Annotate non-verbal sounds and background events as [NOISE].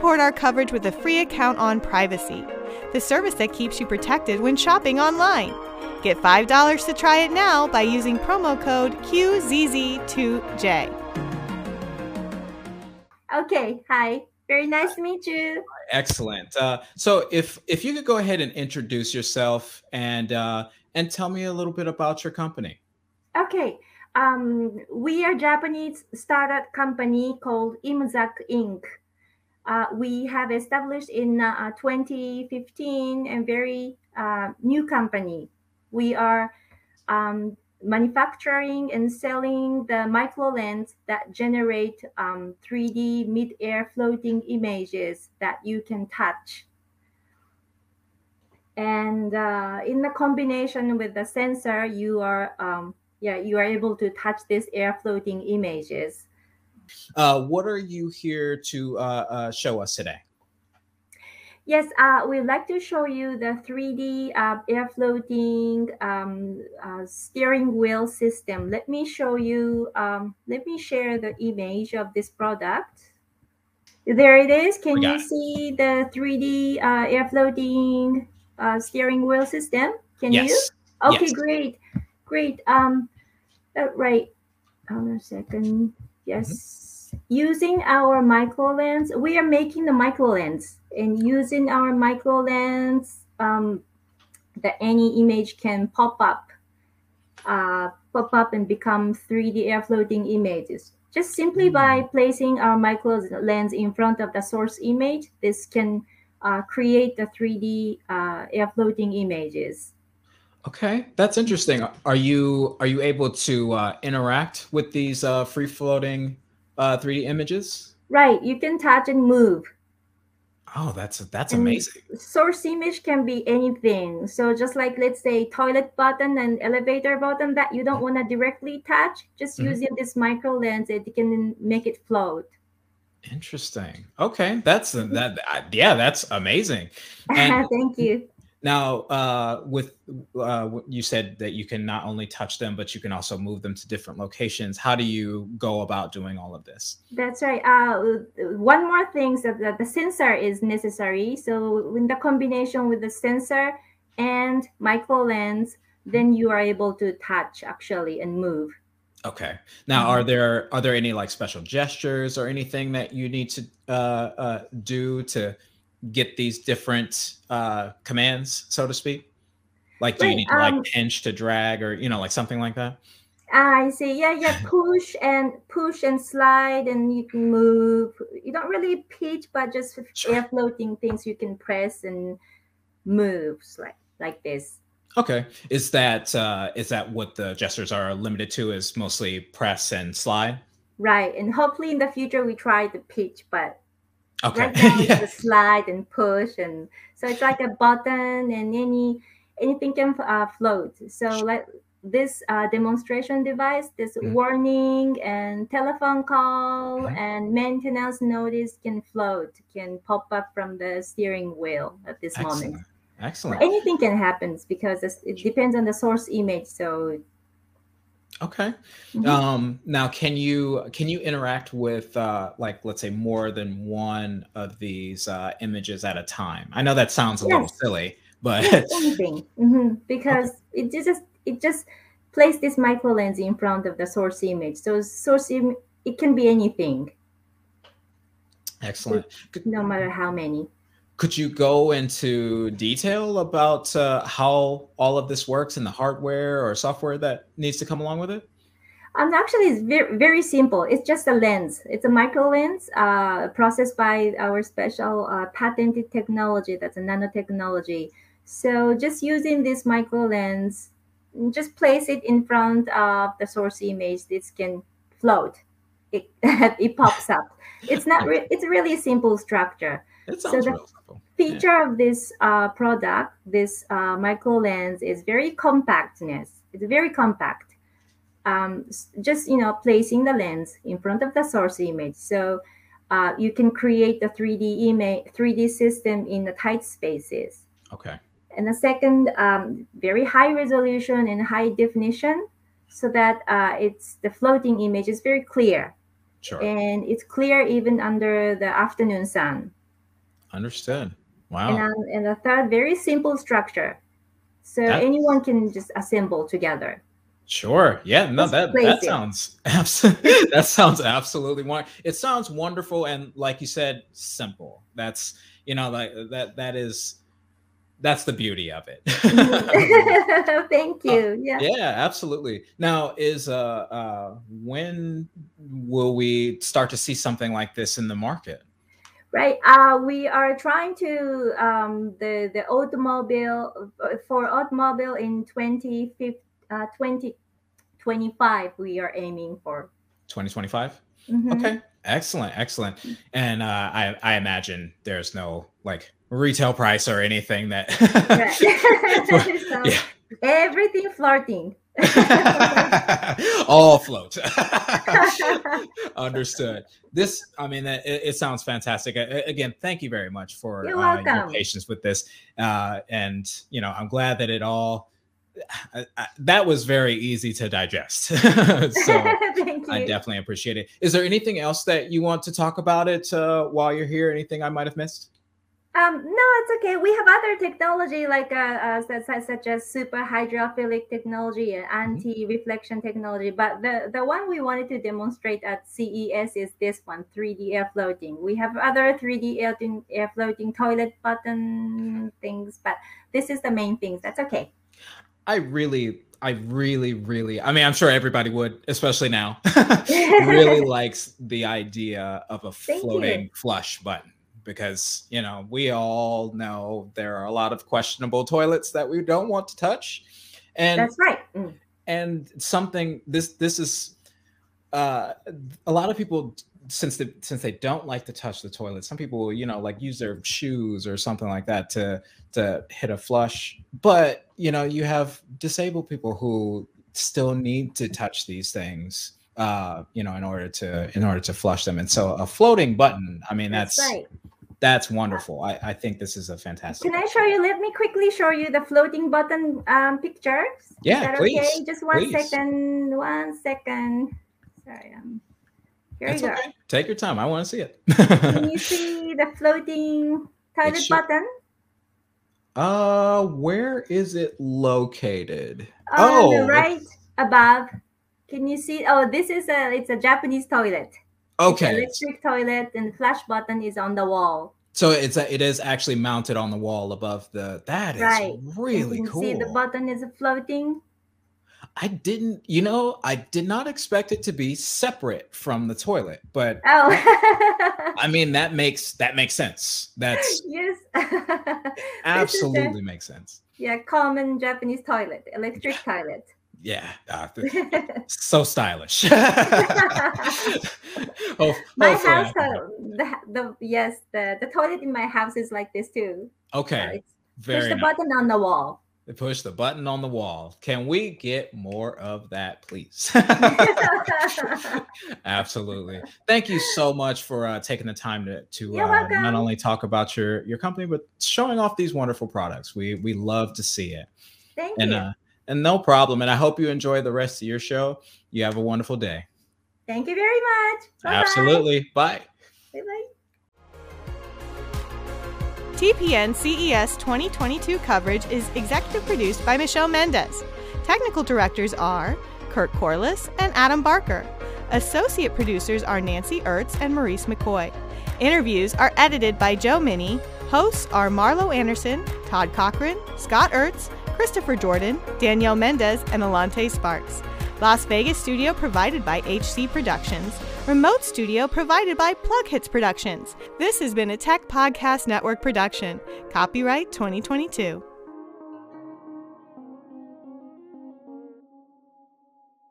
support our coverage with a free account on Privacy, the service that keeps you protected when shopping online. Get $5 to try it now by using promo code QZZ2J. Okay, hi. Very nice to meet you. Excellent. Uh, so, if if you could go ahead and introduce yourself and uh, and tell me a little bit about your company. Okay. Um, we are Japanese startup company called Imuzak Inc. Uh, we have established in uh, 2015 a very uh, new company. We are um, manufacturing and selling the micro lens that generate um, 3D mid-air floating images that you can touch. And uh, in the combination with the sensor, you are um, yeah you are able to touch these air floating images. Uh, what are you here to uh, uh, show us today? Yes, uh, we'd like to show you the 3D uh, air floating um, uh, steering wheel system. Let me show you, um, let me share the image of this product. There it is. Can you it. see the 3D uh, air floating uh, steering wheel system? Can Yes. you? Okay, Yes. great. Great. Um, uh, right. Hold on a second. Yes. Using our micro lens, we are making the micro lens and using our micro lens, um, that any image can pop up, uh, pop up and become 3D air floating images. Just simply by placing our micro lens in front of the source image, this can uh, create the 3D uh, air floating images. Okay, that's interesting. Are you are you able to uh, interact with these uh, free floating uh, 3D images? Right, you can touch and move. Oh, that's that's And amazing. Source image can be anything. So just like let's say toilet button and elevator button that you don't want to directly touch, just Mhm. using this micro lens, it can make it float. Interesting. Okay, that's that. Yeah, that's amazing. And [LAUGHS] Thank you. Now, uh, with uh, you said that you can not only touch them, but you can also move them to different locations. How do you go about doing all of this? That's right. Uh, one more thing is that that the sensor is necessary. So in the combination with the sensor and micro lens, then you are able to touch actually and move. Okay. Now, are there are there any like special gestures or anything that you need to uh, uh, do to get these different uh, commands, so to speak? Like, do you need to like um, pinch to drag, or you know, like something like that? I see. Yeah, yeah. [LAUGHS] Push and push and slide, and you can move. You don't really pitch, but just Sure. air floating things you can press and moves like like this. Okay. Is that uh, is that what the gestures are limited to? Is mostly press and slide? Right, and hopefully in the future we try the pitch, but Okay. right now [LAUGHS] yeah. it's slide and push, and so it's like a button, and any anything can uh, float. So like this uh, demonstration device, this Mhm. warning and telephone call Mhm. and maintenance notice can float, can pop up from the steering wheel at this Excellent. moment. Excellent. Anything can happen because it depends on the source image. So Okay. Mhm. Um, now, can you can you interact with uh, like let's say more than one of these uh, images at a time? I know that sounds a little silly, but Yes, anything [LAUGHS] hmm because it just it just place this micro lens in front of the source image so source Im- it can be anything excellent. No matter how many could you go into detail about uh, how all of this works and the hardware or software that needs to come along with it? um actually it's very very simple. It's just a lens. It's a micro lens uh processed by our special uh, patented technology that's a nanotechnology. So just using this micro lens just place it in front of the source image. This can float. It, [LAUGHS] it pops up. It's not [LAUGHS] re- it's really a really simple structure It So the simple. Yeah. feature of this uh, product, this uh, micro lens, is very compactness. It's very compact. Um, just you know, placing the lens in front of the source image, so uh, you can create the 3D image, 3D system in the tight spaces. Okay. And the second, um, very high resolution and high definition, so that uh, it's the floating image is very clear Sure. and it's clear even under the afternoon sun. Understood. Wow. And, um, and the third, very simple structure. So anyone can just assemble together. Sure. Yeah. No, That's that that sounds [LAUGHS] absolutely [LAUGHS] that sounds absolutely wonderful. It sounds wonderful and like you said, simple. That's you know like that that is that's the beauty of it. [LAUGHS] Thank you. Yeah. yeah, absolutely. Now is uh uh when will we start to see something like this in the market? Right. Uh, we are trying to um, the the automobile for automobile in 20, uh, 2025 we are aiming for. 2025? Mhm. Okay. Excellent, excellent. And uh I I imagine there's no like retail price or anything that [LAUGHS] [LAUGHS] so yeah. everything flirting. [LAUGHS] all float [LAUGHS] understood. This i mean it, it sounds fantastic. Again thank you very much for uh, your patience with this uh, and you know i'm glad that it all I, I, that was very easy to digest. [LAUGHS] So i definitely appreciate it. Is there anything else that you want to talk about it uh, while you're here? Anything i might have missed Um, no, it's okay. We have other technology like uh, uh such, as super hydrophilic technology and Mm-hmm. anti-reflection technology. But the the one we wanted to demonstrate at CES is this one, 3D air floating. We have other 3D air, air floating toilet button things, but this is the main things. That's okay. I really, I really, really, I mean, I'm sure everybody would, especially now, [LAUGHS] [LAUGHS] really likes the idea of a Thank you. floating flush button because, you know, we all know there are a lot of questionable toilets that we don't want to touch. And That's right. Mm. and something this this is uh a lot of people since they since they don't like to touch the toilet some people will you know like use their shoes or something like that to to hit a flush but you know you have disabled people who still need to touch these things uh you know in order to in order to flush them and so a floating button i mean that's That's right. That's wonderful i i think this is a fantastic Can I show you? Let me quickly show you the floating button um, picture. Is Yeah, that please, okay? Just one please. second. One second. Sorry. Um, here It's you go. okay. take your time i want to see it Can you [LAUGHS] see the floating toilet should- button? Uh, where is it located? On Oh, the right above. Can you see? Oh, this is a it's a Japanese toilet. Okay, electric toilet, and the flash button is on the wall. so it's a, it is actually mounted on the wall above the. That is Right. Really you can cool. See the button is floating. I didn't, you know, I did not expect it to be separate from the toilet, but Oh. I mean that makes that makes sense. That's [LAUGHS] yes. [LAUGHS] This is the- absolutely makes sense. Yeah, common Japanese toilet, electric toilet. Yeah, uh, [LAUGHS] so stylish. [LAUGHS] oh, my house, uh, the, the yes, the, the toilet in my house is like this too. So okay, it's push the nice. button on the wall. Push the button on the wall. Can we get more of that, please? [LAUGHS] Absolutely. Thank you so much for uh, taking the time to to uh, not only talk about your your company but showing off these wonderful products. We we love to see it. Thank And you. uh, and no problem. And I hope you enjoy the rest of your show. You have a wonderful day. Thank you very much. Bye-bye. Absolutely. Bye. Bye-bye. TPN CES 2022 coverage is executive produced by Michelle Mendez. Technical directors are Kurt Corliss and Adam Barker. Associate producers are Nancy Ertz and Maurice McCoy. Interviews are edited by Joe Minnie. Hosts are Marlo Anderson, Todd Cochrane, Scott Ertz, Christopher Jordan, Danielle Mendez, and Alante Sparks. Las Vegas studio provided by HC Productions. Remote studio provided by PlugHitz Productions. This has been a Tech Podcast Network production. Copyright 2022.